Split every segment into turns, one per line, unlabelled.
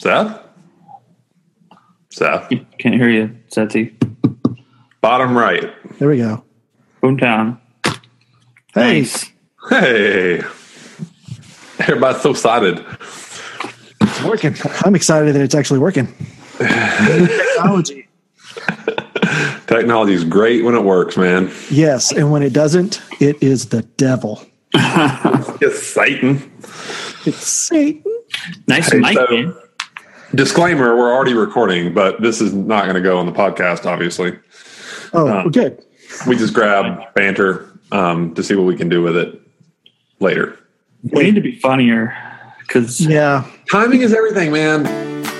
Seth? Seth?
Can't hear you, Seti.
Bottom right.
There we go.
Boomtown.
Hey,
Nice.
Hey. Everybody's so excited.
it's working. I'm excited that it's actually working. Technology.
Technology is great when it works, man.
Yes, and when it doesn't, it is the devil.
It's Satan.
It's Satan.
Nice
Hey,
mic,
so-
man.
Disclaimer, we're already recording, but this is not going to go on the podcast, obviously.
Oh,
Uh,
good.
We just grab banter um, to see what we can do with it later.
We need to be funnier because
Yeah.
Timing is everything, man.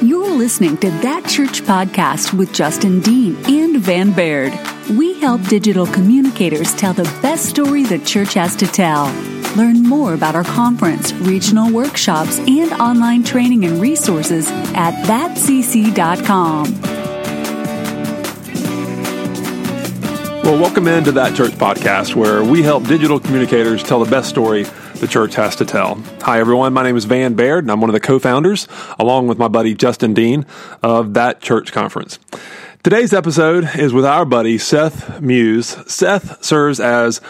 You're listening to That Church Podcast with Justin Dean and Van Baird. We help digital communicators tell the best story the church has to tell. Learn more about our conference, regional workshops, and online training and resources at thatcc.com.
Well, welcome into That Church podcast, where we help digital communicators tell the best story the church has to tell. Hi, everyone. My name is Van Baird, and I'm one of the co founders, along with my buddy Justin Dean, of That Church Conference. Today's episode is with our buddy Seth Muse. Seth serves as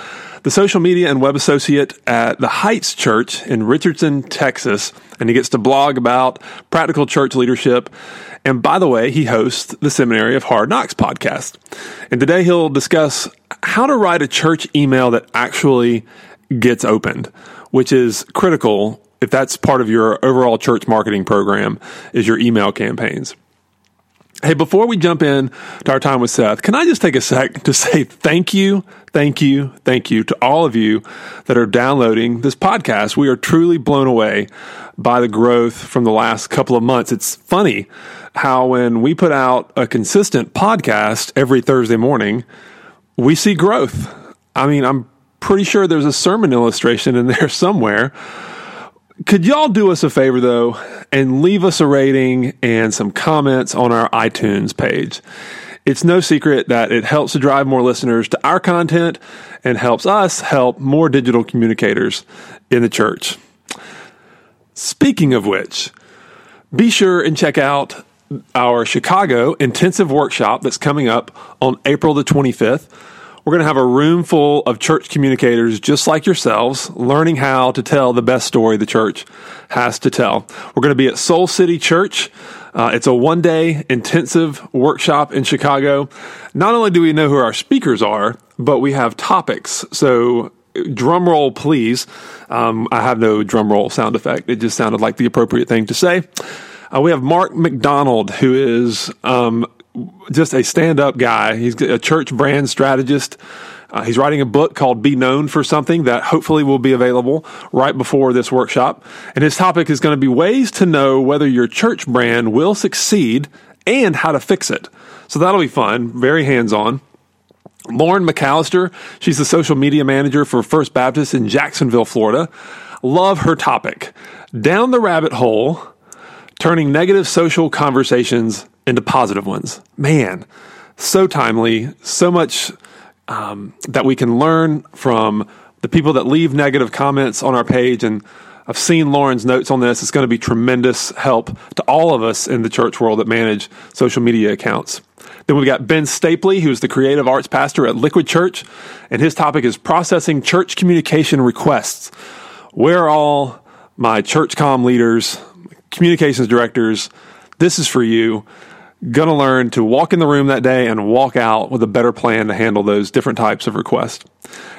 the social media and web associate at the Heights Church in Richardson, Texas, and he gets to blog about practical church leadership. And by the way, he hosts the Seminary of Hard Knocks podcast. And today he'll discuss how to write a church email that actually gets opened, which is critical if that's part of your overall church marketing program is your email campaigns. Hey, before we jump in to our time with Seth, can I just take a sec to say thank you, thank you, thank you to all of you that are downloading this podcast. We are truly blown away by the growth from the last couple of months. It's funny how when we put out a consistent podcast every Thursday morning, we see growth. I mean, I'm pretty sure there's a sermon illustration in there somewhere could y'all do us a favor though and leave us a rating and some comments on our iTunes page? It's no secret that it helps to drive more listeners to our content and helps us help more digital communicators in the church. Speaking of which, be sure and check out our Chicago intensive workshop that's coming up on April the 25th. We're going to have a room full of church communicators just like yourselves, learning how to tell the best story the church has to tell. We're going to be at Soul City Church. Uh, it's a one day intensive workshop in Chicago. Not only do we know who our speakers are, but we have topics. So, drum roll, please. Um, I have no drum roll sound effect. It just sounded like the appropriate thing to say. Uh, we have Mark McDonald, who is um, just a stand up guy. He's a church brand strategist. Uh, he's writing a book called Be Known for Something that hopefully will be available right before this workshop. And his topic is going to be ways to know whether your church brand will succeed and how to fix it. So that'll be fun, very hands on. Lauren McAllister, she's the social media manager for First Baptist in Jacksonville, Florida. Love her topic. Down the rabbit hole, turning negative social conversations into positive ones. Man, so timely, so much um, that we can learn from the people that leave negative comments on our page. And I've seen Lauren's notes on this. It's going to be tremendous help to all of us in the church world that manage social media accounts. Then we've got Ben Stapley, who's the creative arts pastor at Liquid Church, and his topic is processing church communication requests. Where are all my church com leaders, communications directors? This is for you going to learn to walk in the room that day and walk out with a better plan to handle those different types of requests.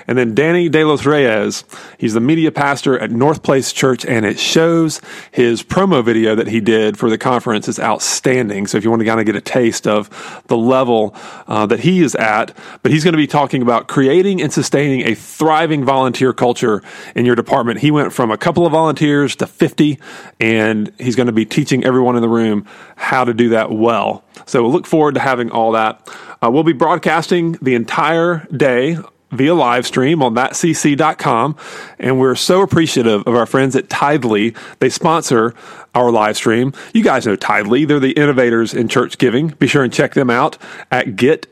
And then Danny De Los Reyes, he's the media pastor at North Place Church, and it shows his promo video that he did for the conference is outstanding. So if you want to kind of get a taste of the level uh, that he is at, but he's going to be talking about creating and sustaining a thriving volunteer culture in your department. He went from a couple of volunteers to 50, and he's going to be teaching everyone in the room how to do that well. So look forward to having all that. Uh, we'll be broadcasting the entire day via live stream on thatcc.com. And we're so appreciative of our friends at Tithely. They sponsor our live stream. You guys know Tithely. They're the innovators in church giving. Be sure and check them out at get.tithe.ly.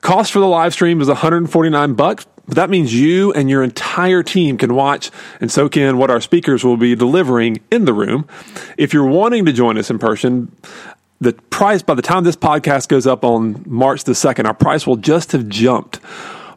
Cost for the live stream is 149 bucks, but that means you and your entire team can watch and soak in what our speakers will be delivering in the room. If you're wanting to join us in person, the price by the time this podcast goes up on March the 2nd, our price will just have jumped.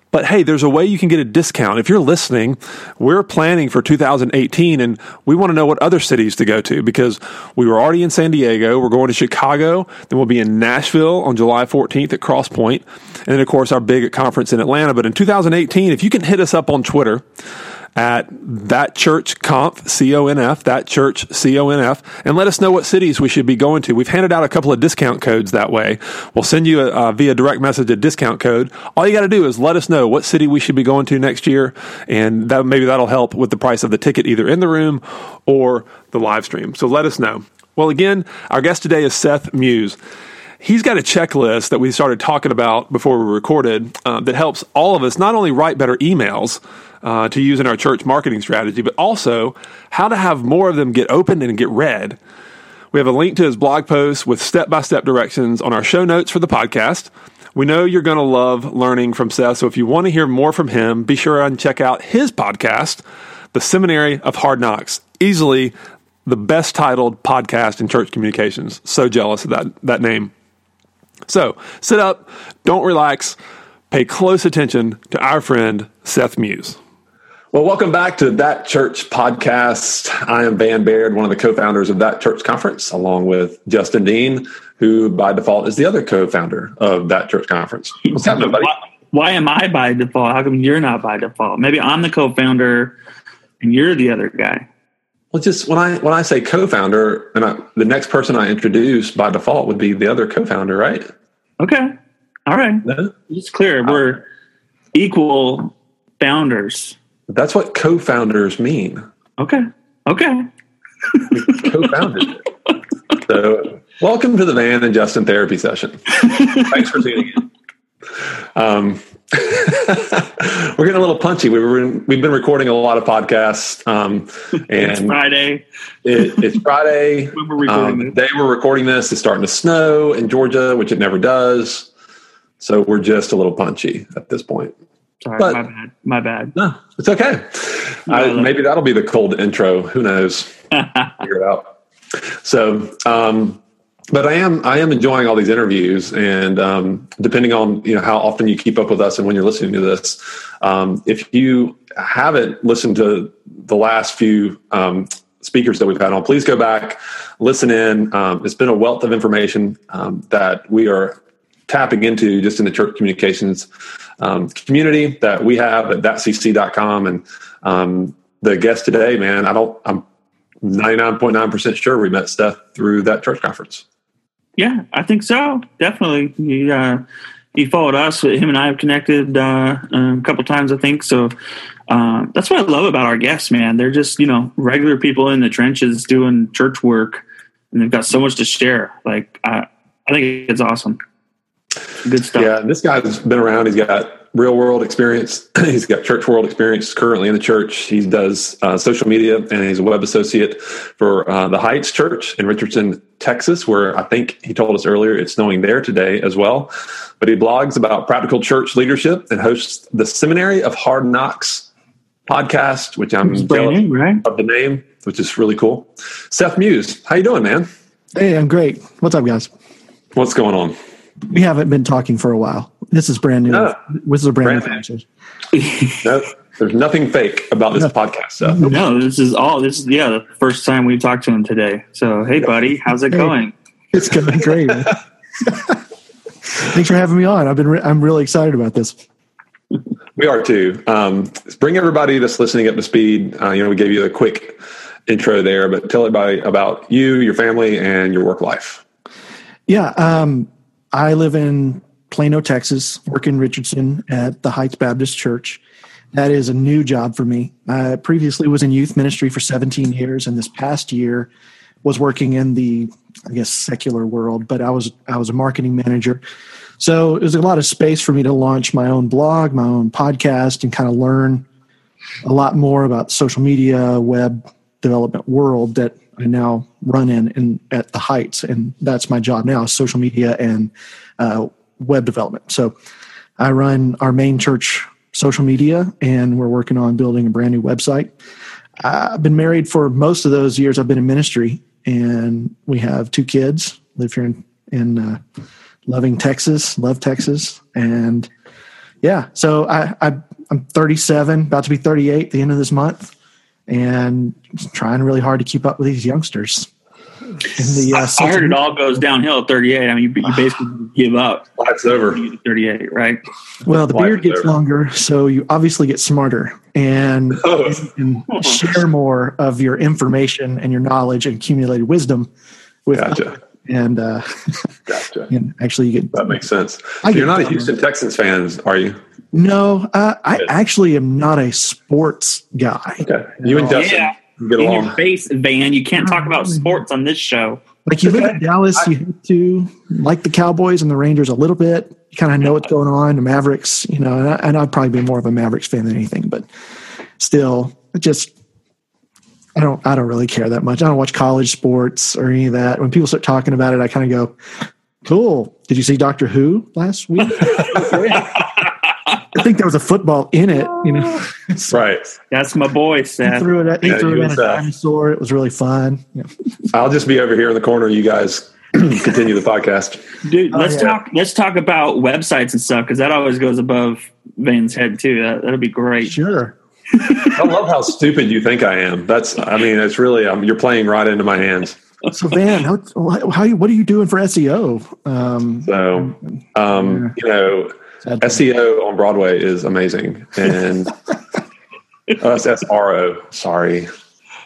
But hey, there's a way you can get a discount. If you're listening, we're planning for 2018 and we want to know what other cities to go to because we were already in San Diego. We're going to Chicago. Then we'll be in Nashville on July 14th at Cross Point. And then, of course, our big conference in Atlanta. But in 2018, if you can hit us up on Twitter, at that church conf c-o-n-f that church c-o-n-f and let us know what cities we should be going to. We've handed out a couple of discount codes that way. We'll send you a, uh, via direct message a discount code. All you got to do is let us know what city we should be going to next year and that maybe that'll help with the price of the ticket either in the room or the live stream. So let us know. Well again our guest today is seth muse he's got a checklist that we started talking about before we recorded uh, that helps all of us not only write better emails uh, to use in our church marketing strategy, but also how to have more of them get opened and get read. We have a link to his blog post with step by step directions on our show notes for the podcast. We know you're going to love learning from Seth, so if you want to hear more from him, be sure and check out his podcast, The Seminary of Hard Knocks. Easily the best titled podcast in church communications. So jealous of that, that name. So sit up, don't relax, pay close attention to our friend Seth Muse.
Well, welcome back to That Church podcast. I am Van Baird, one of the co founders of That Church Conference, along with Justin Dean, who by default is the other co founder of That Church Conference. What's happening, buddy?
Why, why am I by default? How come you're not by default? Maybe I'm the co founder and you're the other guy.
Well, just when I when I say co-founder, and I, the next person I introduce by default would be the other co-founder, right?
Okay, all right.
No?
It's clear we're equal founders.
That's what co-founders mean.
Okay. Okay.
co-founded. so, welcome to the Van and Justin therapy session. Thanks for tuning in. Um, we're getting a little punchy. We were in, we've been recording a lot of podcasts, um, and
it's Friday.
It, it's Friday.
when we're recording
um, They were recording this. It's starting to snow in Georgia, which it never does. So we're just a little punchy at this point.
Sorry,
but-
my bad. My bad.
No, it's okay. I, maybe that'll be the cold intro. Who knows? Figure it out. So, um, but I am I am enjoying all these interviews, and um, depending on you know how often you keep up with us and when you're listening to this, um, if you haven't listened to the last few um, speakers that we've had on, please go back, listen in. Um, it's been a wealth of information um, that we are tapping into just in the church communications um, community that we have at thatcc.com. And the guest today, man, I don't, I'm 99.9% sure we met Steph through that church conference.
Yeah, I think so. Definitely. He uh, he followed us. Him and I have connected uh, a couple times, I think. So uh, that's what I love about our guests, man. They're just you know regular people in the trenches doing church work, and they've got so much to share. Like I, I think it's awesome. Good stuff.
Yeah, this guy's been around. He's got real world experience. he's got church world experience currently in the church. He does uh, social media and he's a web associate for uh, the Heights Church in Richardson, Texas, where I think he told us earlier it's snowing there today as well. But he blogs about practical church leadership and hosts the Seminary of Hard Knocks podcast, which I'm
brand new, right?
of the name, which is really cool. Seth Muse, how you doing, man?
Hey, I'm great. What's up, guys?
What's going on?
We haven't been talking for a while. This is brand new.
No.
This is a brand,
Brand
new
new.
conversation.
No, there's nothing fake about this podcast, Seth.
No, this is all. This is yeah, the first time we talked to him today. So hey, buddy, how's it
Hey.
going?
It's going great. Thanks for having me on. I've been. Re- I'm really excited about this.
We are too. Um, bring everybody that's listening up to speed. Uh, you know, we gave you a quick intro there, but tell everybody about you, your family, and your work life.
Yeah, um, I live in Plano, Texas. Work in Richardson at the Heights Baptist Church. That is a new job for me. I previously was in youth ministry for 17 years, and this past year was working in the, I guess, secular world. But I was I was a marketing manager, so it was a lot of space for me to launch my own blog, my own podcast, and kind of learn a lot more about social media, web development world that I now run in, in at the Heights, and that's my job now: social media and uh, web development. So I run our main church social media, and we're working on building a brand new website. I've been married for most of those years. I've been in ministry, and we have two kids. Live here in in uh, loving Texas, love Texas, and yeah. So I, I I'm 37, about to be 38 at the end of this month, and trying really hard to keep up with these youngsters.
The, uh, I heard it all goes downhill at 38. I mean, you, you basically give up.
Life's over.
38, right?
Well, the Life beard gets over. longer, so you obviously get smarter and, oh. and share more of your information and your knowledge and accumulated wisdom with
gotcha.
And uh,
gotcha.
And actually, you get
that makes sense. So you're not a Houston Texans fan, are you?
No, uh, I actually am not a sports guy.
Okay, you and Justin. Yeah
get in along. your face, Van. You can't talk about mm-hmm. sports on this show.
Like you live in Dallas, you have to like the Cowboys and the Rangers a little bit. You kind of know what's going on. The Mavericks, you know, and, I, and I'd probably be more of a Mavericks fan than anything, but still, it just I don't I don't really care that much. I don't watch college sports or any of that. When people start talking about it, I kind of go, "Cool. Did you see Doctor Who last week?" I think there was a football in it, you know.
right.
That's my boy, Seth.
He threw it at, he yeah, threw it at a dinosaur. It was really fun. Yeah.
I'll just be over here in the corner. You guys continue the podcast.
Dude, let's oh, yeah. talk let's talk about websites and stuff because that always goes above Van's head too. That that'll be great.
Sure.
I love how stupid you think I am. That's I mean, it's really um, you're playing right into my hands.
So Van, how, how what are you doing for SEO? Um,
so um, you know SEO on Broadway is amazing, and oh, that's SRO. Sorry.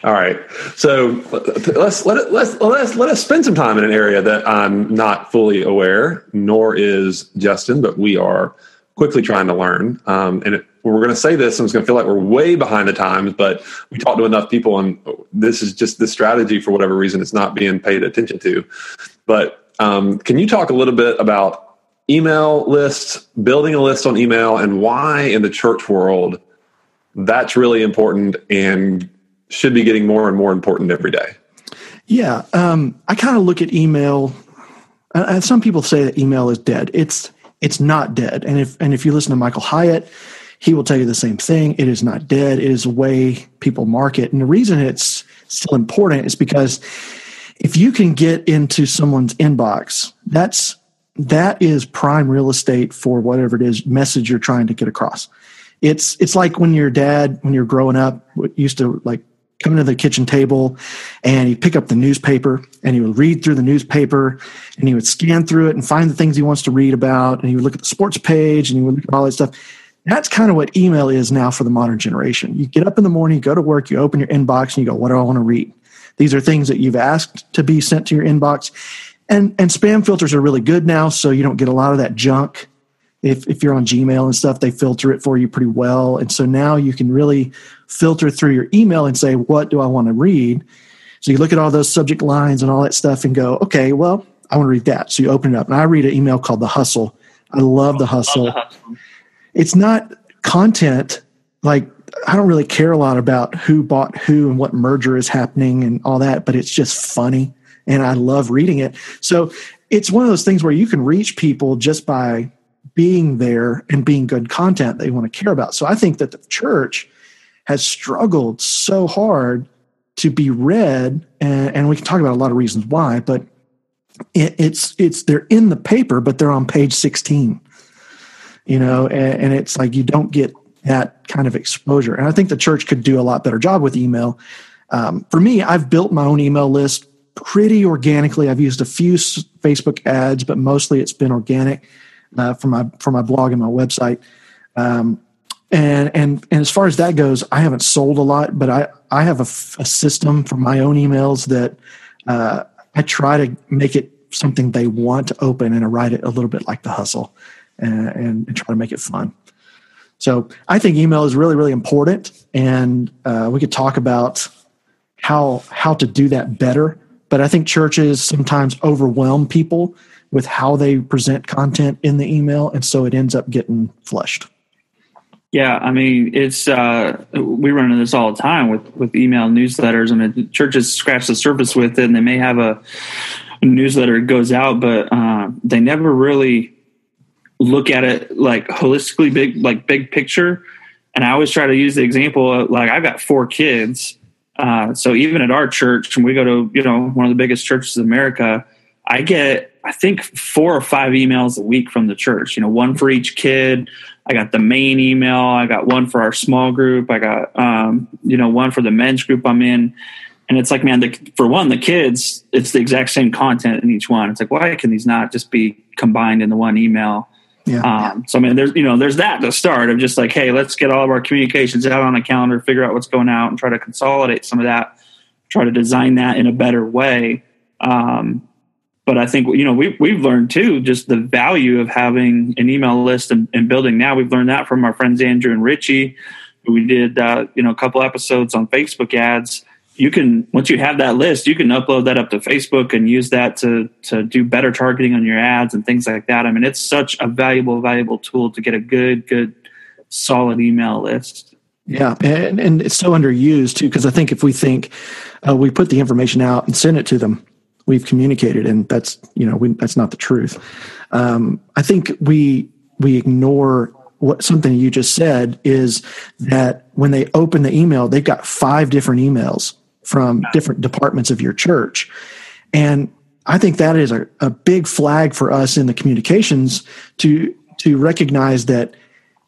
All right, so let's let it, let's let's let us spend some time in an area that I'm not fully aware, nor is Justin, but we are quickly trying to learn. Um, and it, we're going to say this, and it's going to feel like we're way behind the times, but we talked to enough people, and this is just the strategy for whatever reason it's not being paid attention to. But um, can you talk a little bit about email lists, building a list on email, and why in the church world that's really important and should be getting more and more important every day.
Yeah, um, I kind of look at email. Uh, some people say that email is dead. It's it's not dead. And if and if you listen to Michael Hyatt, he will tell you the same thing. It is not dead. It is a way people market. And the reason it's still important is because if you can get into someone's inbox, that's that is prime real estate for whatever it is message you're trying to get across. It's it's like when your dad, when you're growing up, used to like come to the kitchen table and he'd pick up the newspaper and he would read through the newspaper and he would scan through it and find the things he wants to read about and he would look at the sports page and he would look at all that stuff. That's kind of what email is now for the modern generation. You get up in the morning, you go to work, you open your inbox and you go, what do I want to read? These are things that you've asked to be sent to your inbox and and spam filters are really good now so you don't get a lot of that junk. If if you're on gmail and stuff they filter it for you pretty well. And so now you can really filter through your email and say what do i want to read? So you look at all those subject lines and all that stuff and go okay well i want to read that. So you open it up. And i read an email called the hustle. I love the hustle, love the hustle. it's not content. Like i don't really care a lot about who bought who and what merger is happening and all that but it's just funny and I love reading it. So it's one of those things where you can reach people just by being there and being good content they want to care about. So I think that the church has struggled so hard to be read, and, and we can talk about a lot of reasons why, but it, it's it's they're in the paper, but they're on page sixteen. You know, and, and it's like you don't get that kind of exposure. And I think the church could do a lot better job with email. Um, for me, I've built my own email list pretty organically. I've used a few Facebook ads, but mostly it's been organic uh, for my for my blog and my website. Um, and and and as far as that goes, I haven't sold a lot, but I I have a, a system for my own emails that uh, I try to make it something they want to open, and write it a little bit like the hustle, and, and, and try to make it fun. So I think email is really really important, and uh, we could talk about how how to do that better but I think churches sometimes overwhelm people with how they present content in the email, and so it ends up getting flushed.
Yeah, I mean, it's uh, we run into this all the time with with email newsletters. I mean, churches scratch the surface with it, and they may have a, newsletter that goes out, but uh, they never really look at it like holistically big, like big picture. And I always try to use the example of like I've got four kids. Uh, so even at our church, when we go to, you know, one of the biggest churches in America, I get, I think, four or five emails a week from the church, you know, one for each kid. I got the main email. I got one for our small group. I got, um, you know, one for the men's group I'm in. And it's like, man, the, for one, the kids, it's the exact same content in each one. It's like, why can these not just be combined in the one email? Yeah. Um, so I mean, there's you know, there's that to start of just like, hey, let's get all of our communications out on a calendar, figure out what's going out, and try to consolidate some of that, try to design that in a better way. Um, but I think you know we we've learned too just the value of having an email list and, and building. Now we've learned that from our friends Andrew and Richie. We did uh, you know a couple episodes on Facebook ads. You can once you have that list, you can upload that up to Facebook and use that to to do better targeting on your ads and things like that. I mean, it's such a valuable valuable tool to get a good good solid email list.
Yeah, and, and it's so underused too because I think if we think uh, we put the information out and send it to them, we've communicated, and that's you know we, that's not the truth. Um, I think we we ignore what something you just said is that when they open the email, they've got five different emails from different departments of your church, and I think that is a, a big flag for us in the communications to to recognize that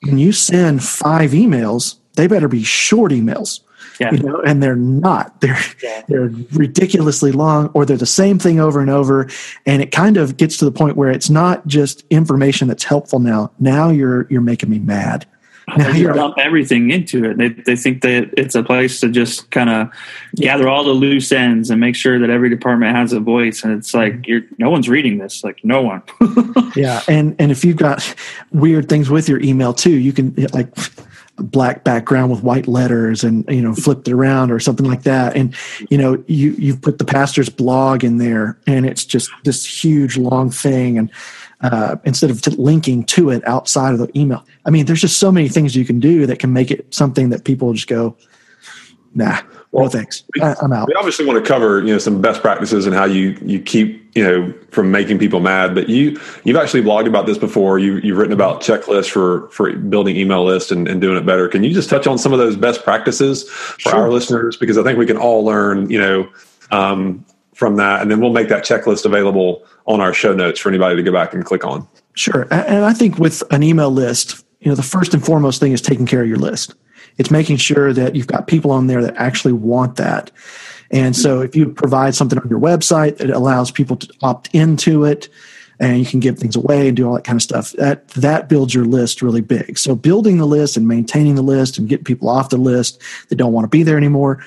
when you send five emails, they better be short emails yeah. you know, and they're not. They're yeah. they're ridiculously long, or they're the same thing over and over, and it kind of gets to the point where it's not just information that's helpful. Now, now you're you're making me mad.
Now you dump everything into it. They they think that it's a place to just kind of gather all the loose ends and make sure that every department has a voice. And it's like mm-hmm. you're no one's reading this. Like no one.
yeah, and and if you've got weird things with your email too, you can like black background with white letters and you know flipped it around or something like that and you know you you've put the pastor's blog in there and it's just this huge long thing and uh, instead of linking to it outside of the email i mean there's just so many things you can do that can make it something that people just go nah well, no thanks. I, am out.
We obviously want to cover, you know, some best practices and how you you keep, you know, from making people mad. But you you've actually blogged about this before. You you've written about checklists for for building email lists and, and doing it better. Can you just touch on some of those best practices for sure. our listeners? Because I think we can all learn, you know, um, from that, and then we'll make that checklist available on our show notes for anybody to go back and click on.
Sure, and I think with an email list, you know, the first and foremost thing is taking care of your list. It's making sure that you've got people on there that actually want that. And so if you provide something on your website that allows people to opt into it and you can give things away and do all that kind of stuff, that that builds your list really big. So building the list and maintaining the list and getting people off the list that don't want to be there anymore,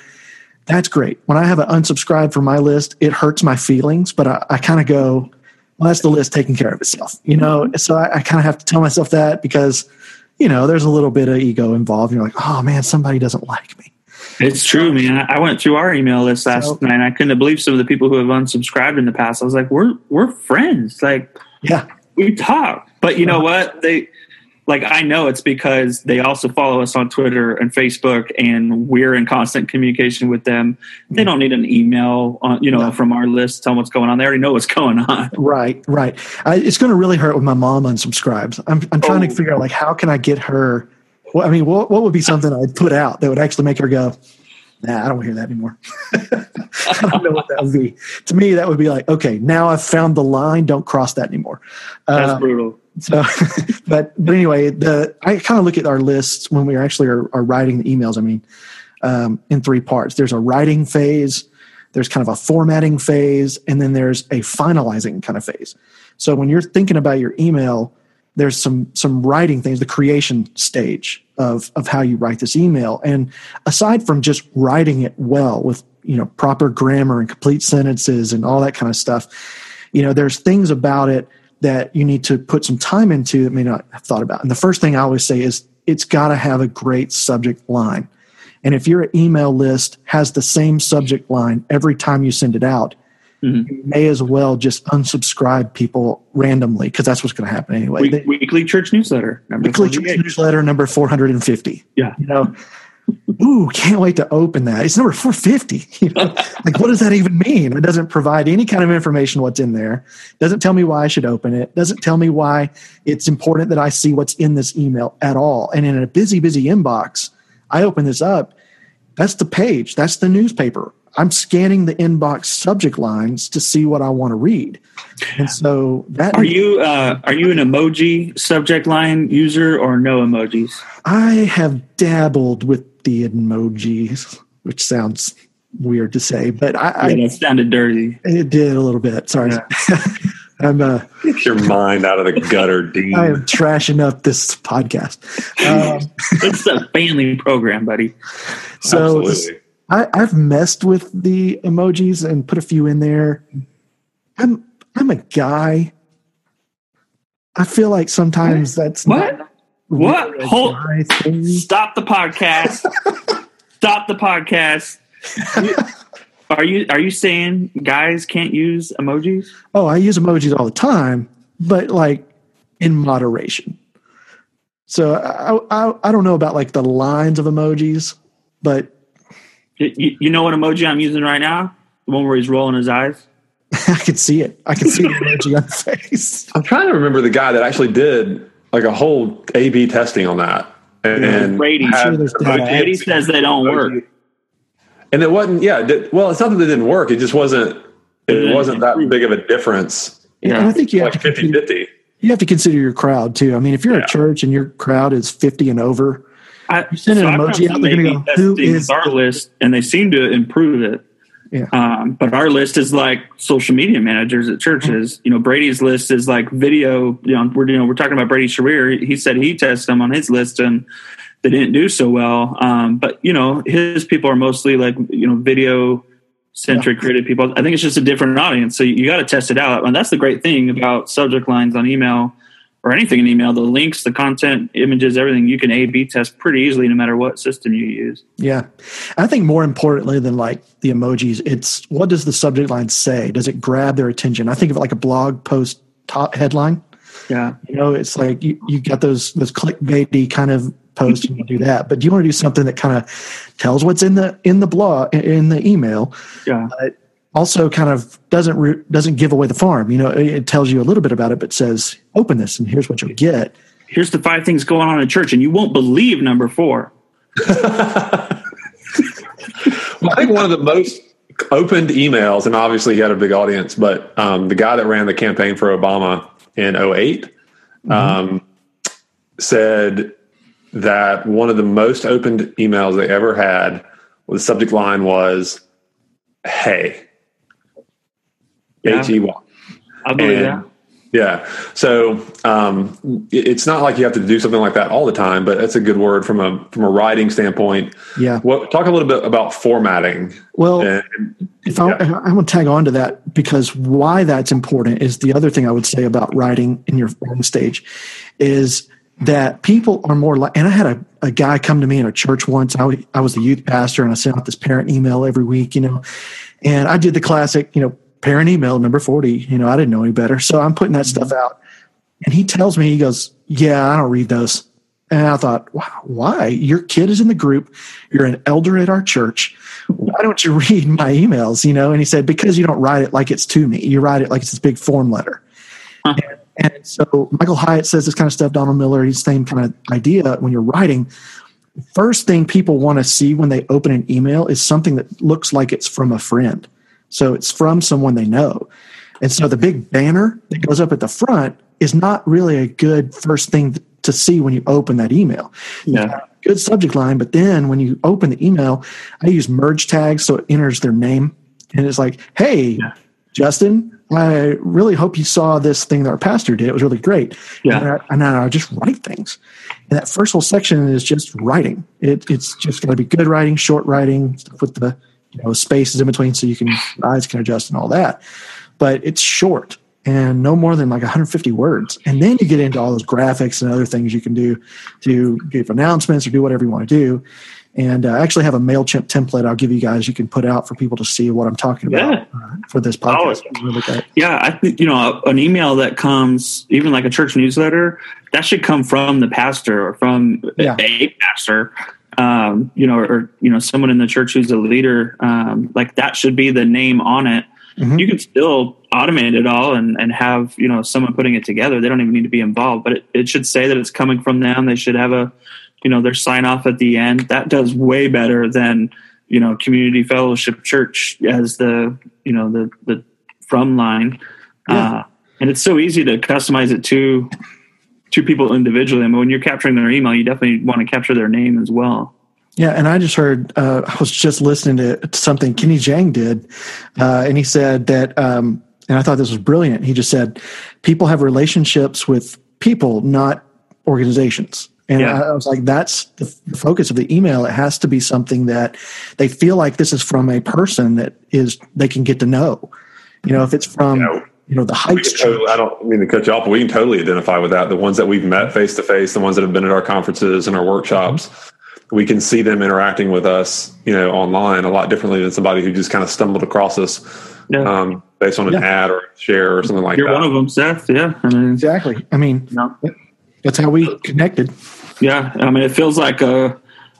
that's great. When I have an unsubscribe from my list, it hurts my feelings, but I, I kind of go, well, that's the list taking care of itself, you know? So I, I kind of have to tell myself that because you know, there's a little bit of ego involved. You're like, oh man, somebody doesn't like me.
It's true, man. I went through our email list last so, night. I couldn't believe some of the people who have unsubscribed in the past. I was like, we're we're friends. Like,
yeah,
we talk. But you know what? They like I know it's because they also follow us on Twitter and Facebook, and we're in constant communication with them. They don't need an email, on, you know, no. from our list telling what's going on. They already know what's going on.
Right, right. I, it's going to really hurt when my mom unsubscribes. I'm, I'm trying oh. to figure out like how can I get her. Well, I mean, what what would be something I'd put out that would actually make her go, Nah, I don't hear that anymore. I don't know what that would be. To me, that would be like, okay, now I've found the line. Don't cross that anymore.
That's uh, brutal.
So, but but anyway, the I kind of look at our lists when we actually are, are writing the emails. I mean, um, in three parts. There's a writing phase, there's kind of a formatting phase, and then there's a finalizing kind of phase. So when you're thinking about your email, there's some some writing things, the creation stage of of how you write this email. And aside from just writing it well with you know proper grammar and complete sentences and all that kind of stuff, you know, there's things about it that you need to put some time into that may not have thought about. And the first thing I always say is it's got to have a great subject line. And if your email list has the same subject line every time you send it out, mm-hmm. you may as well just unsubscribe people randomly because that's what's going to happen anyway.
Week, weekly church newsletter.
weekly church newsletter number 450.
Yeah.
You know, ooh, can't wait to open that. It's number 450. You know, like what does that even mean? It doesn't provide any kind of information what's in there. Doesn't tell me why I should open it. Doesn't tell me why it's important that I see what's in this email at all. And in a busy, busy inbox, I open this up. That's the page. That's the newspaper. I'm scanning the inbox subject lines to see what I want to read. And so that
are you uh, are you an emoji subject line user or no emojis?
I have dabbled with the emojis, which sounds weird to say, but I,
yeah, it sounded dirty.
It did a little bit. Sorry. Yeah. I'm uh,
get your mind out of the gutter, Dean.
I am trashing up this podcast.
Um, it's a family program, buddy.
So I, I've messed with the emojis and put a few in there. I'm I'm a guy. I feel like sometimes that's
what what? Hold stop the podcast. Stop the podcast. Are you are you saying guys can't use emojis?
Oh i use emojis all the time but like in moderation. So i i, I don't know about like the lines of emojis but
you, you know what emoji i'm using right now? The one where he's rolling his eyes?
I can see it. I can see the emoji on the face.
I'm trying to remember the guy that actually did like a whole A B testing on that. And,
yeah, Brady, sure Brady says they don't work.
And it wasn't, yeah. well, it's not that it didn't work. It just wasn't. It mm-hmm. wasn't that big of a difference.
Yeah, I think you have like
50 50.
You have to consider your crowd too. I mean, if you're yeah. a church and your crowd is 50 and over, I, you send so an emoji out, they're going to go, "Who is
our list?" And they seem to improve it.
Yeah.
Um, but our list is like social media managers at churches. Mm-hmm. You know, Brady's list is like video. You know, we're you know we're talking about Brady Shearer. He said he tested them on his list and they didn't do so well. Um, but you know, his people are mostly like you know video centric yeah. creative people. I think it's just a different audience. So you, you got to test it out. And that's the great thing about subject lines on email or anything in email, the links, the content, images, everything, you can A B test pretty easily no matter what system you use.
Yeah. I think more importantly than like the emojis, it's what does the subject line say? Does it grab their attention? I think of it like a blog post top headline.
Yeah.
You know, it's like you, you got those those clickbaity kind of posts and you do that. But do you want to do something that kind of tells what's in the in the blog in the email?
Yeah.
Also kind of doesn't re- doesn't give away the farm. You know, it tells you a little bit about it, but says open this and here's what you'll get.
Here's the five things going on in church, and you won't believe number four. well,
I think one of the most opened emails, and obviously he had a big audience, but um, the guy that ran the campaign for Obama in 8 mm-hmm. um, said that one of the most opened emails they ever had, the subject line was, Hey. H E Y.
I believe that.
Yeah. So um, it's not like you have to do something like that all the time, but it's a good word from a from a writing standpoint.
Yeah.
Well, talk a little bit about formatting.
Well, and, if I, yeah. I, want to tag on to that because why that's important is the other thing I would say about writing in your writing stage is that people are more like. And I had a, a guy come to me in a church once. I I was the youth pastor, and I sent out this parent email every week. You know, and I did the classic. You know parent email number 40 you know i didn't know any better. So i'm putting that mm-hmm. stuff out. And he tells me he goes yeah i don't read those. And i thought wow why? Your kid is in the group. You're an elder at our church. Why don't you read my emails? You know and he said because you don't write it like it's to me. You write it like it's this big form letter. Huh. and, and so michael hyatt says this kind of stuff donald miller he's the same kind of idea when you're writing. First thing people want to see when they open an email is something that looks like it's from a friend so it's from someone they know. And so the big banner that goes up at the front is not really a good first thing to see when you open that email.
Yeah.
Good subject line, but then when you open the email, I use merge tags so it enters their name. And it's like, hey, yeah. Justin, I really hope you saw this thing that our pastor did. It was really great.
Yeah.
And I, and I just write things. And that first whole section is just writing. It, it's just going to be good writing, short writing, stuff with the you know spaces in between so you can eyes can adjust and all that but it's short and no more than like 150 words and then you get into all those graphics and other things you can do to give announcements or do whatever you want to do and uh, I actually have a MailChimp template I'll give you guys you can put out for people to see what I'm talking about yeah. uh, for this podcast. Oh,
yeah, I think, you know, an email that comes, even like a church newsletter, that should come from the pastor or from yeah. a pastor um, you know, or, you know, someone in the church who's a leader, um, like that should be the name on it. Mm-hmm. You can still automate it all and, and have, you know, someone putting it together. They don't even need to be involved, but it, it should say that it's coming from them. They should have a, you know, their sign off at the end. That does way better than, you know, community fellowship church as the, you know, the, the from line. Yeah. Uh, and it's so easy to customize it to to people individually. I mean, when you're capturing their email, you definitely want to capture their name as well.
Yeah, and I just heard. Uh, I was just listening to something Kenny Jahng did, uh, and he said that, um, and I thought this was brilliant. He just said, "People have relationships with people, not organizations." And yeah. I was like, that's the, focus of the email. It has to be something that they feel like this is from a person that is they can get to know. You know, if it's from yeah you know the heights.
Totally, I don't mean to cut you off, but we can totally identify with that. The ones that we've met face to face, the ones that have been at our conferences and our workshops, mm-hmm. we can see them interacting with us, you know, online a lot differently than somebody who just kind of stumbled across us yeah. um, based on an yeah. ad or share or something like
You're
that.
You're one of them, Seth. Yeah,
I mean, exactly. I mean, that's how we connected.
Yeah, I mean, it feels like a. Uh,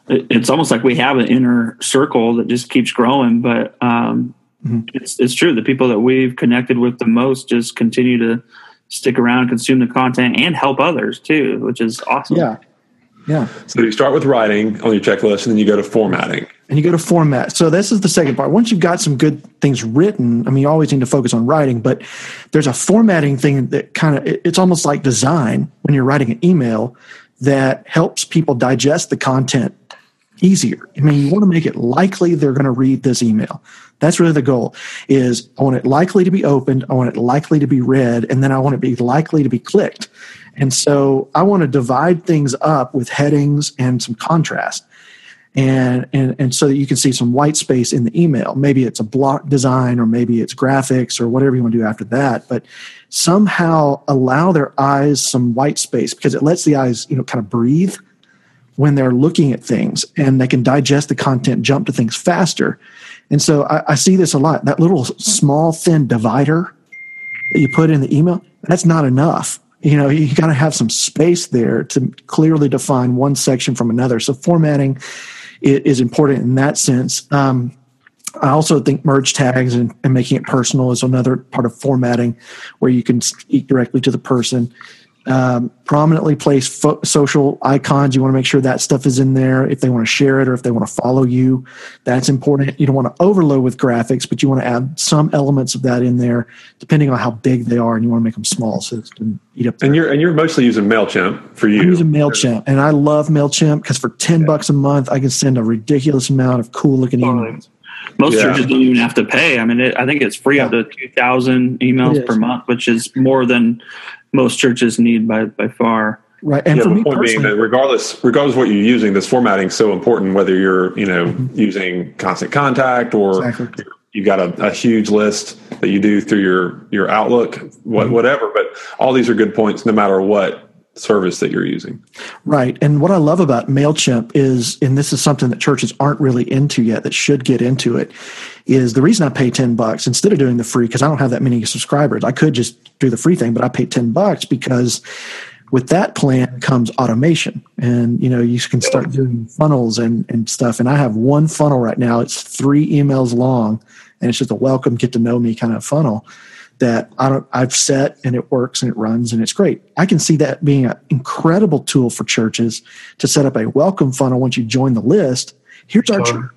it's almost like we have an inner circle that just keeps growing, but um, Mm-hmm. It's it's true. The people that we've connected with the most just continue to stick around, consume the content, and help others too, which is awesome.
Yeah. Yeah.
So you start with writing on your checklist and then you go to formatting.
And you go to format. So this is the second part. Once you've got some good things written, I mean, you always need to focus on writing, but there's a formatting thing that kind of, it's almost like design when you're writing an email that helps people digest the content easier. I mean, you want to make it likely they're going to read this email. That's really the goal is I want it likely to be opened. I want it likely to be read, and then I want it to be likely to be clicked. And so I want to divide things up with headings and some contrast. And, and, and so that you can see some white space in the email. Maybe it's a block design or maybe it's graphics or whatever you want to do after that. But somehow allow their eyes some white space because it lets the eyes, you know, kind of breathe when they're looking at things and they can digest the content, jump to things faster. And so I, I, see this a lot. That little small, thin divider that you put in the email, that's not enough. You know, you got to have some space there to clearly define one section from another. So formatting is important in that sense. Um, I also think merge tags and, and, making it personal is another part of formatting where you can speak directly to the person um, prominently placed fo- social icons. You want to make sure that stuff is in there if they want to share it or if they want to follow you. That's important. You don't want to overload with graphics, but you want to add some elements of that in there, depending on how big they are, and you want to make them small so it can eat up.
And you're and you're mostly using Mailchimp for you.
I'm using Mailchimp, and I love Mailchimp because for ten yeah. bucks a month, I can send a ridiculous amount of cool looking emails.
Most yeah. churches don't even have to pay. I mean, it, I think it's free yeah. up to two thousand emails per month, which is more than most churches need by by far.
Right, and yeah, for me
point being that regardless regardless of what you're using, this formatting is so important. Whether you're you know mm-hmm. using Constant Contact or exactly. you've got a, a, huge list that you do through your your Outlook, what, mm-hmm. whatever. But all these are good points, no matter what service that you're using.
Right. And what I love about MailChimp is, and this is something that churches aren't really into yet that should get into it, is the reason I pay 10 bucks instead of doing the free, because I don't have that many subscribers. I could just do the free thing, but I pay 10 bucks because with that plan comes automation and you know you can start doing funnels and, and stuff and i have one funnel right now it's three emails long and it's just a welcome get to know me kind of funnel that I don't, I've set and it works and it runs and it's great. I can see that being an incredible tool for churches to set up a welcome funnel once you join the list. Here's our church.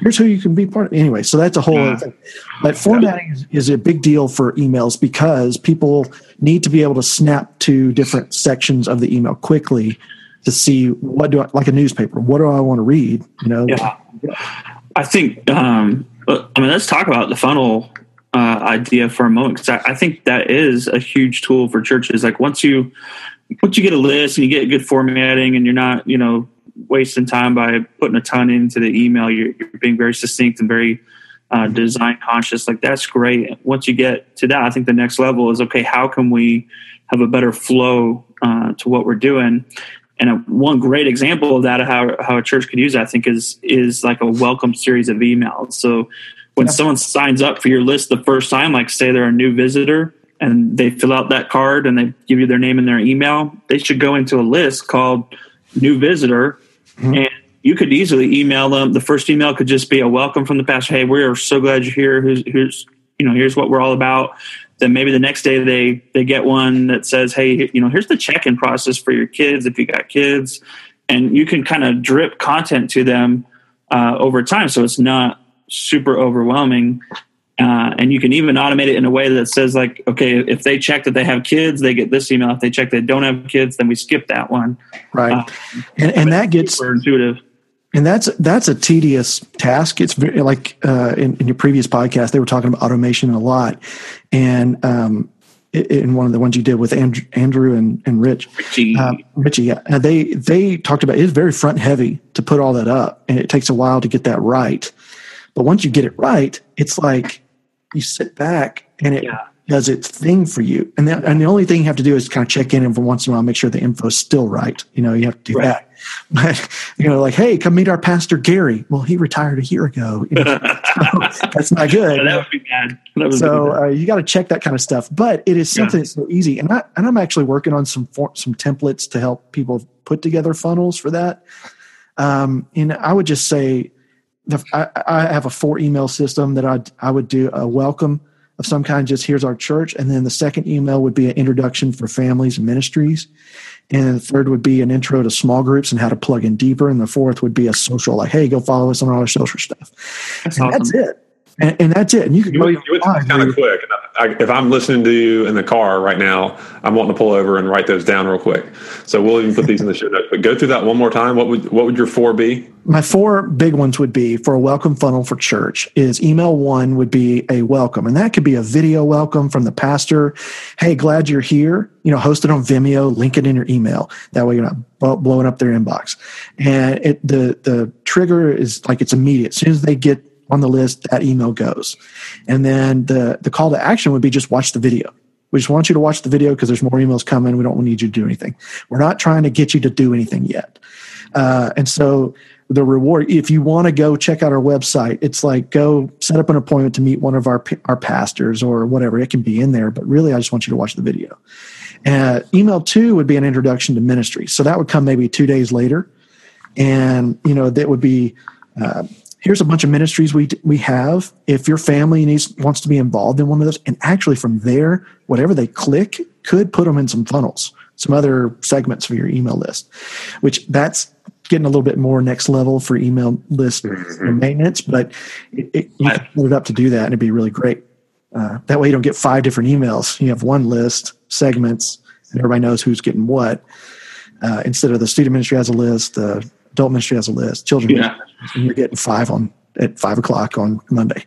Here's who you can be part of. Anyway, so that's a whole yeah. other thing. But formatting is, is a big deal for emails because people need to be able to snap to different sections of the email quickly to see what do I like a newspaper. What do I want to read? You know.
Yeah. I think. Um, I mean, let's talk about the funnel uh, idea for a moment because I, I, think that is a huge tool for churches. Like once you once you get a list and you get good formatting and you're not you know wasting time by putting a ton into the email, you're, you're being very succinct and very uh, design conscious. Like that's great. Once you get to that, I think the next level is okay. How can we have a better flow uh, to what we're doing? And a, one great example of that, of how how a church could use, that, I think, is is like a welcome series of emails. So when yeah. someone signs up for your list the first time, like say they're a new visitor and they fill out that card and they give you their name and their email, they should go into a list called new visitor mm-hmm. and you could easily email them. The first email could just be a welcome from the pastor. Hey, we're so glad you're here. Here's, here's you know, here's what we're all about. Then maybe the next day they they get one that says, hey, you know, here's the check-in process for your kids if you got kids, and you can kind of drip content to them uh, over time, so it's not super overwhelming. Uh, and you can even automate it in a way that says like, okay, if they check that they have kids, they get this email. If they check they don't have kids, then we skip that one.
Right, uh, and and that gets
intuitive.
And that's that's a tedious task. It's very, like uh, in, in, your previous podcast, they were talking about automation a lot, and um, in one of the ones you did with Andrew, Andrew and, and Rich,
Richie, uh,
Richie, yeah, uh, they they talked about it's very front heavy to put all that up, and it takes a while to get that right. But once you get it right, it's like you sit back and it yeah. does its thing for you. And the, and the only thing you have to do is kind of check in and once in a while make sure the info is still right. You know, you have to do right. that. But you know, like, hey, come meet our pastor Gary. Well, he retired a year ago. You know, so that's not good.
that would be bad. Would
so uh, you got to check that kind of stuff. But it is something yeah. that's so easy, and I and I'm actually working on some for, some templates to help people put together funnels for that. Um, and I would just say I, I, have a four email system that I I would do a welcome of some kind. Just here's our church, and then the second email would be an introduction for families and ministries, and the third would be an intro to small groups and how to plug in deeper, and the fourth would be a social like, hey, go follow us on all our social stuff. That's and awesome. that's it. And, and, that's it. And you can
you, go. kind of quick. I, if I'm listening to you in the car right now, I'm wanting to pull over and write those down real quick. So we'll even put these in the show notes. But go through that one more time. What would what would your four be?
My four big ones would be for a welcome funnel for church. Is email one would be a welcome, and that could be a video welcome from the pastor. Hey, glad you're here. You know, host it on Vimeo. Link it in your email. That way, you're not blowing up their inbox. And it, the the trigger is like it's immediate. As soon as they get on the list, that email goes. And then the, the call to action would be just watch the video. We just want you to watch the video because there's more emails coming. We don't need you to do anything. We're not trying to get you to do anything yet. Uh, and so the reward, if you want to go check out our website, it's like go set up an appointment to meet one of our our pastors or whatever. It can be in there, but really, I just want you to watch the video. Uh, email two would be an introduction to ministry. So that would come maybe two days later, and you know that would be uh, here's a bunch of ministries we we have. If your family needs wants to be involved in one of those, and actually from there, whatever they click could put them in some funnels, some other segments for your email list. Which that's getting a little bit more next level for email list mm-hmm. maintenance, but it, it, you can put it up to do that, and it'd be really great. Uh, that way, you don't get five different emails. You have one list, segments, and everybody knows who's getting what. Uh, instead of the student ministry has a list, the adult ministry has a list, children, yeah. and you're getting five on at five o'clock on Monday.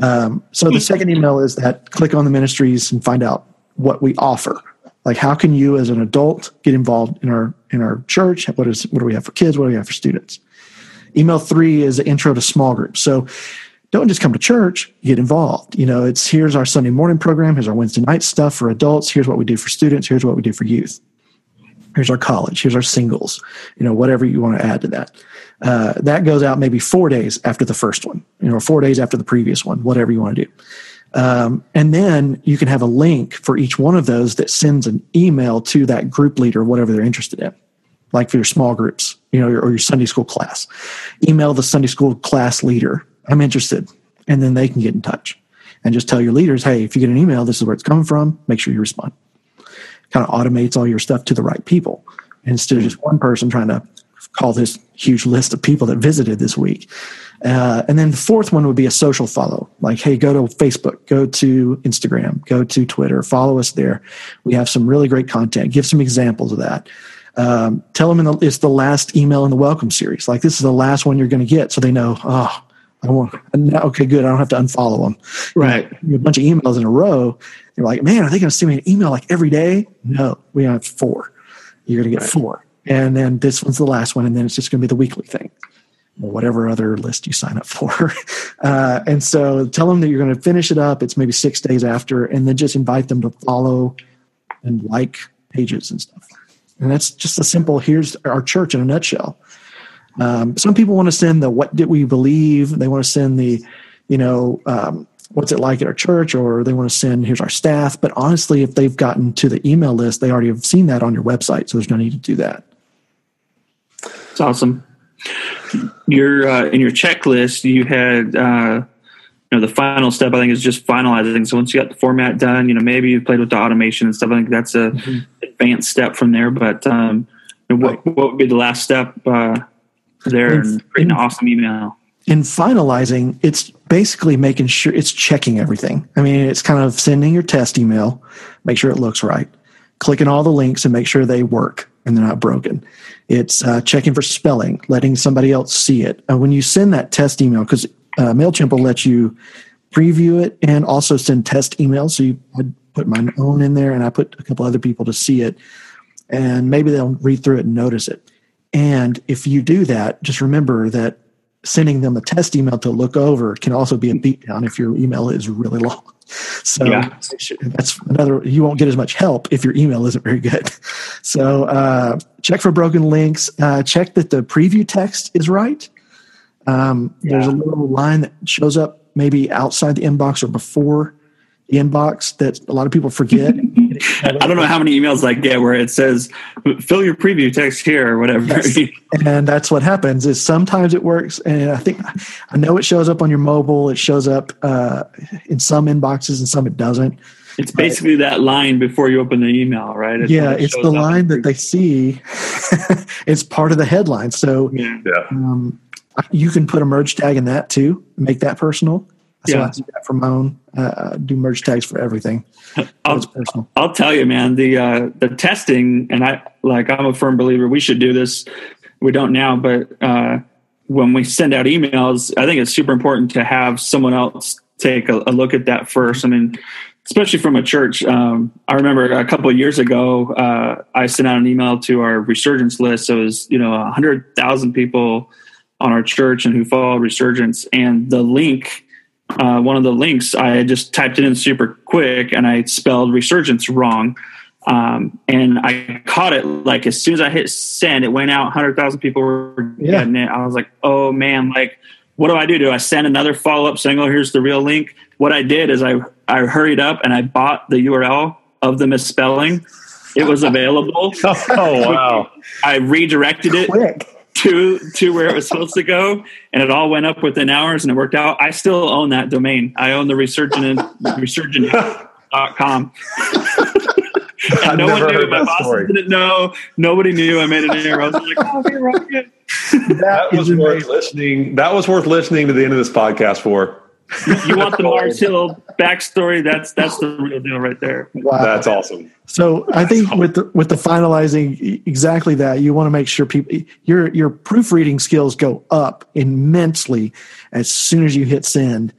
Um, so the second email is that click on the ministries and find out what we offer. Like how can you as an adult get involved in our in our church? What is what do we have for kids? What do we have for students? Email three is the intro to small groups. So don't just come to church, get involved. You know, it's here's our Sunday morning program, here's our Wednesday night stuff for adults, here's what we do for students, here's what we do for youth here's our college. Here's our singles. You know whatever you want to add to that. Uh, that goes out maybe four days after the first one you know four days after the previous one whatever you want to do. Um, and then you can have a link for each one of those that sends an email to that group leader whatever they're interested in. Like for your small groups you know or your sunday school class. Email the sunday school class leader i'm interested and then they can get in touch and just tell your leaders hey if you get an email this is where it's coming from. Make sure you respond kind of automates all your stuff to the right people instead of just one person trying to call this huge list of people that visited this week. Uh, and then the fourth one would be a social follow. Like, hey, go to Facebook, go to Instagram, go to Twitter, follow us there. We have some really great content. Give some examples of that. Um, tell them the, it's the last email in the welcome series. Like, this is the last one you're going to get, so they know. Oh, I want. Okay, good. I don't have to unfollow them.
Right.
You know, a bunch of emails in a row. You're like, man, are they going to send me an email like every day? No, we have four. You're going to get right. four. And then this one's the last one. And then it's just going to be the weekly thing or whatever other list you sign up for. Uh, and so tell them that you're going to finish it up. It's maybe six days after, and then just invite them to follow and like pages and stuff. And that's just a simple here's our church in a nutshell. Um, some people want to send the what did we believe? They want to send the, you know, um, what's it like at our church or they want to send here's our staff but honestly if they've gotten to the email list they already have seen that on your website so there's no need to do that
it's awesome your uh, in your checklist, you had uh, you know the final step. I think is just finalizing. So once you got the format done, you know maybe you played with the automation and stuff. I think that's a mm-hmm. advanced step from there. But um, what what would be the last step uh, there in, an awesome email?
In finalizing, it's basically making sure it's checking everything. I mean, it's kind of sending your test email, make sure it looks right, clicking all the links and make sure they work and they're not broken. It's uh, checking for spelling, letting somebody else see it. Uh, when you send that test email, because uh, MailChimp will let you preview it and also send test emails. So you I put my own in there and I put a couple other people to see it. And maybe they'll read through it and notice it. And if you do that, just remember that sending them a test email to look over can also be a beatdown if your email is really long. So yeah. that's another, you won't get as much help if your email isn't very good. So uh, check for broken links. Uh, check that the preview text is right. Um, yeah. There's a little line that shows up maybe outside the inbox or before inbox that a lot of people forget.
I don't know how many emails I get where it says fill your preview text here or whatever. Yes.
and that's what happens is sometimes it works and I think I know it shows up on your mobile, it shows up uh, in some inboxes and some it doesn't.
It's basically but, that line before you open the email, right?
It's yeah, it's the line that they see. it's part of the headline. So
yeah.
Um, you can put a merge tag in that too, make that personal. So yeah. I do that for my own. Uh, do merge tags for everything.
I'll, personal. I'll tell you, man. The uh, the testing, and I like. I'm a firm believer. We should do this. We don't now, but uh, when we send out emails, I think it's super important to have someone else take a, a look at that first. I mean, especially from a church. Um, I remember a couple of years ago, uh, I sent out an email to our resurgence list. So it was you know hundred thousand people on our church and who follow resurgence, and the link uh, one of the links, I just typed it in super quick and I spelled resurgence wrong. Um, and I caught it like as soon as I hit send, it went out. Hundred thousand people were yeah. getting it. I was like, "Oh man! Like, what do I do? Do I send another follow up saying, "Oh, here's the real link"? What I did is I I hurried up and I bought the URL of the misspelling. It was available.
oh wow!
I redirected it. Quick to to where it was supposed to go, and it all went up within hours, and it worked out. I still own that domain. I own the resurgent resurgent.com. and no one knew. My bosses story. didn't know. Nobody knew. I made an error. I was like, "Oh, you're right."
That, that was worth listening. That was worth listening to the end of this podcast for
you want the Mars Hill backstory? That's that's the real deal right there.
Wow, that's awesome.
So I think with the, with the finalizing exactly that, you want to make sure people your your proofreading skills go up immensely as soon as you hit send.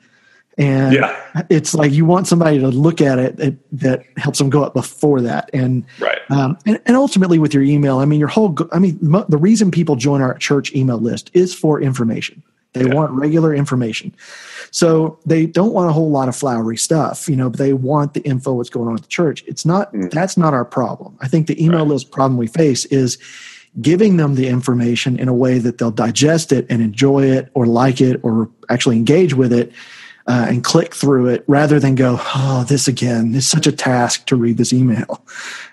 And yeah. it's like you want somebody to look at it that, that helps them go up before that. And,
right.
Um, and, and ultimately with your email, I mean, your whole, I mean, the reason people join our church email list is for information. They yeah. want regular information. So they don't want a whole lot of flowery stuff, you know, but they want the info what's going on at the church. It's not mm. that's not our problem. I think the email right. list problem we face is giving them the information in a way that they'll digest it and enjoy it or like it or actually engage with it uh, and click through it rather than go, oh, this again. It's such a task to read this email.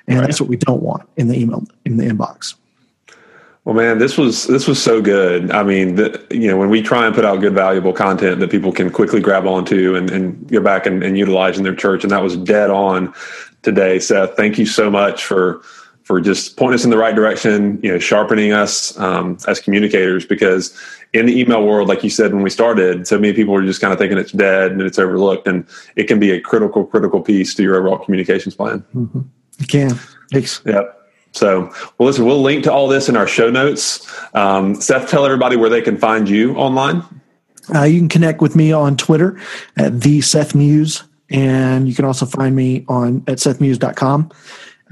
And right. that's what we don't want in the email in the inbox.
Well, man, this was this was so good. I mean, the, you know, when we try and put out good, valuable content that people can quickly grab onto and, and go back and, and utilize in their church, and that was dead on today. Seth, thank you so much for for just pointing us in the right direction. You know, sharpening us um, as communicators because in the email world, like you said when we started, so many people are just kind of thinking it's dead and it's overlooked, and it can be a critical, critical piece to your overall communications plan.
Mm-hmm. It can. Thanks.
Yep. So, well, listen, we'll link to all this in our show notes. Um, Seth, tell everybody where they can find you online.
Uh, you can connect with me on Twitter at the Seth Muse, and you can also find me on at sethmuse.com.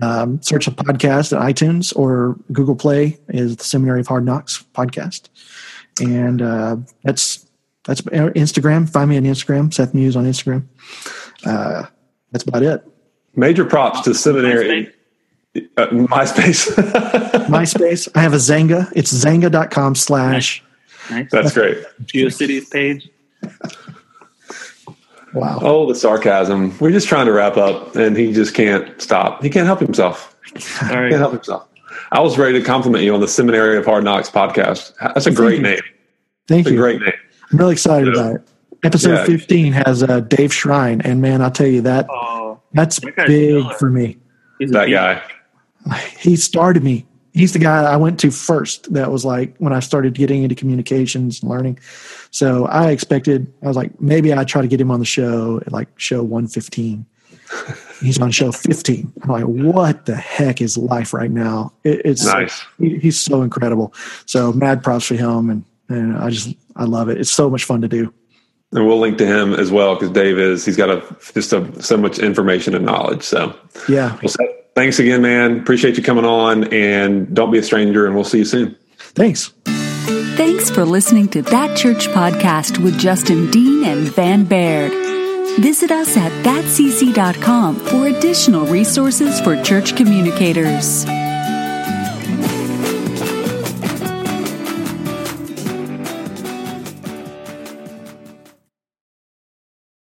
Um, search a podcast at iTunes or Google Play is the Seminary of Hard Knocks podcast, and uh, that's that's Instagram. Find me on Instagram, Seth Muse on Instagram. Uh, that's about it.
Major props to seminary. Uh, MySpace.
MySpace. I have a Xanga. It's xanga.com slash.
Nice.
That's great.
GeoCities page.
Wow.
Oh, the sarcasm. We're just trying to wrap up, and he just can't stop. He can't help himself. Sorry. He can't help himself. I was ready to compliment you on the Seminary of Hard Knocks podcast. That's a great name.
Thank
That's
you.
A great name.
I'm really excited about it. Episode
Yeah.
15 has uh, Dave Shrein, and man, I'll tell you that
Oh,
that's
That
big for me.
he's
That guy.
He started me. He's the guy I went to first. That was like when I started getting into communications and learning. So I expected, I was like, maybe I'd try to get him on the show at like show 115. He's on show 15. I'm like, what the heck is life right now? It, it's
Nice.
he, he's so incredible. So mad props for him. And, and I just, I love it. It's so much fun to do.
And we'll link to him as well because Dave is he's got a just a, so much information and knowledge. So,
Yeah.
well, Seth, thanks again, man. Appreciate you coming on, and don't be a stranger. And we'll see you soon.
Thanks.
Thanks for listening to That Church podcast with Justin Dean and Van Baird. Visit us at thatcc.com for additional resources for church communicators.